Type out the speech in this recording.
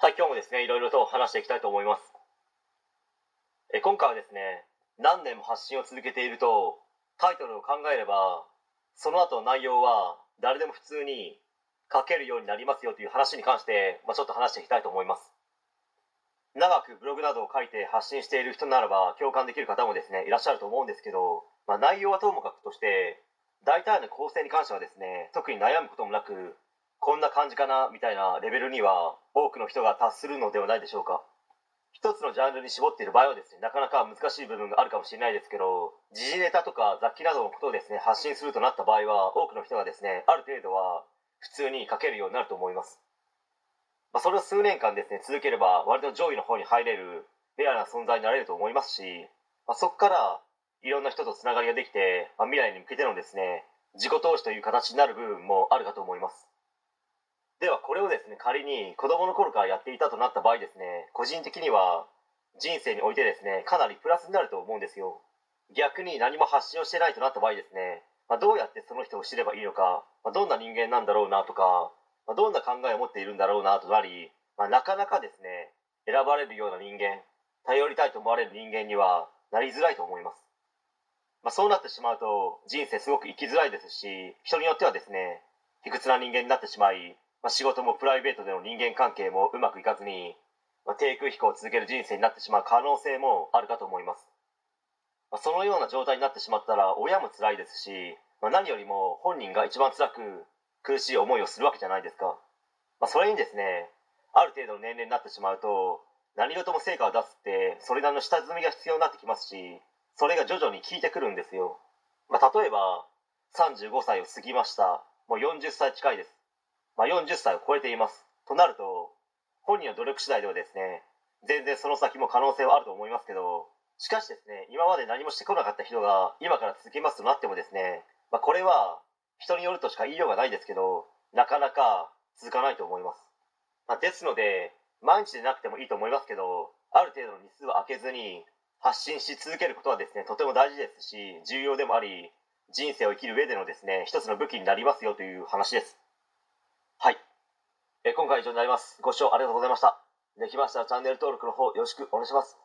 はい、今日もですね、いろいろと話していきたいと思います。え今回はですね、何年も発信を続けていると、タイトルを考えれば、その後の内容は誰でも普通に書けるようになりますよという話に関して、まあ、ちょっと話していきたいと思います。長くブログなどを書いて発信している人ならば共感できる方もですね、いらっしゃると思うんですけど、まあ、内容はともかくとして、大体の構成に関してはですね、特に悩むこともなく、こんな感じかなみたいなレベルには多くの人が達するのではないでしょうか。一つのジャンルに絞っている場合はですね。なかなか難しい部分があるかもしれないですけど時事ネタとか雑記などのことをですね発信するとなった場合は多くの人がですねある程度は普通に書けるようになると思います、まあ、それを数年間ですね続ければ割と上位の方に入れるレアな存在になれると思いますし、まあ、そこからいろんな人とつながりができて、まあ、未来に向けてのですね自己投資という形になる部分もあるかと思います。ですね仮に子供の頃からやっていたとなった場合ですね個人的には人生においてですねかなりプラスになると思うんですよ。逆に何も発信をしてないとなった場合ですね、まあ、どうやってその人を知ればいいのか、まあ、どんな人間なんだろうなとか、まあ、どんな考えを持っているんだろうなとなり、ま、なかなかですね選ばれるような人間頼りたいと思われる人間にはなりづらいと思います、ま、そうなってしまうと人生すごく生きづらいですし人によってはですね卑屈な人間になってしまいまあ、仕事もプライベートでの人間関係もうまくいかずに、まあ、低空飛行を続ける人生になってしまう可能性もあるかと思います、まあ、そのような状態になってしまったら親も辛いですし、まあ、何よりも本人が一番辛く苦しい思いをするわけじゃないですか、まあ、それにですねある程度の年齢になってしまうと何事も成果を出すってそれなりの下積みが必要になってきますしそれが徐々に効いてくるんですよ、まあ、例えば35歳を過ぎました。もう40歳近いです。まあ、40歳を超えています。となると本人の努力次第ではですね全然その先も可能性はあると思いますけどしかしですね今まで何もしてこなかった人が今から続けますとなってもですね、まあ、これは人によるとしか言いようがないですけどなかなか続かないと思います、まあ、ですので毎日でなくてもいいと思いますけどある程度の日数は空けずに発信し続けることはですねとても大事ですし重要でもあり人生を生きる上でのですね一つの武器になりますよという話です。はい。え今回は以上になります。ご視聴ありがとうございました。できましたらチャンネル登録の方よろしくお願いします。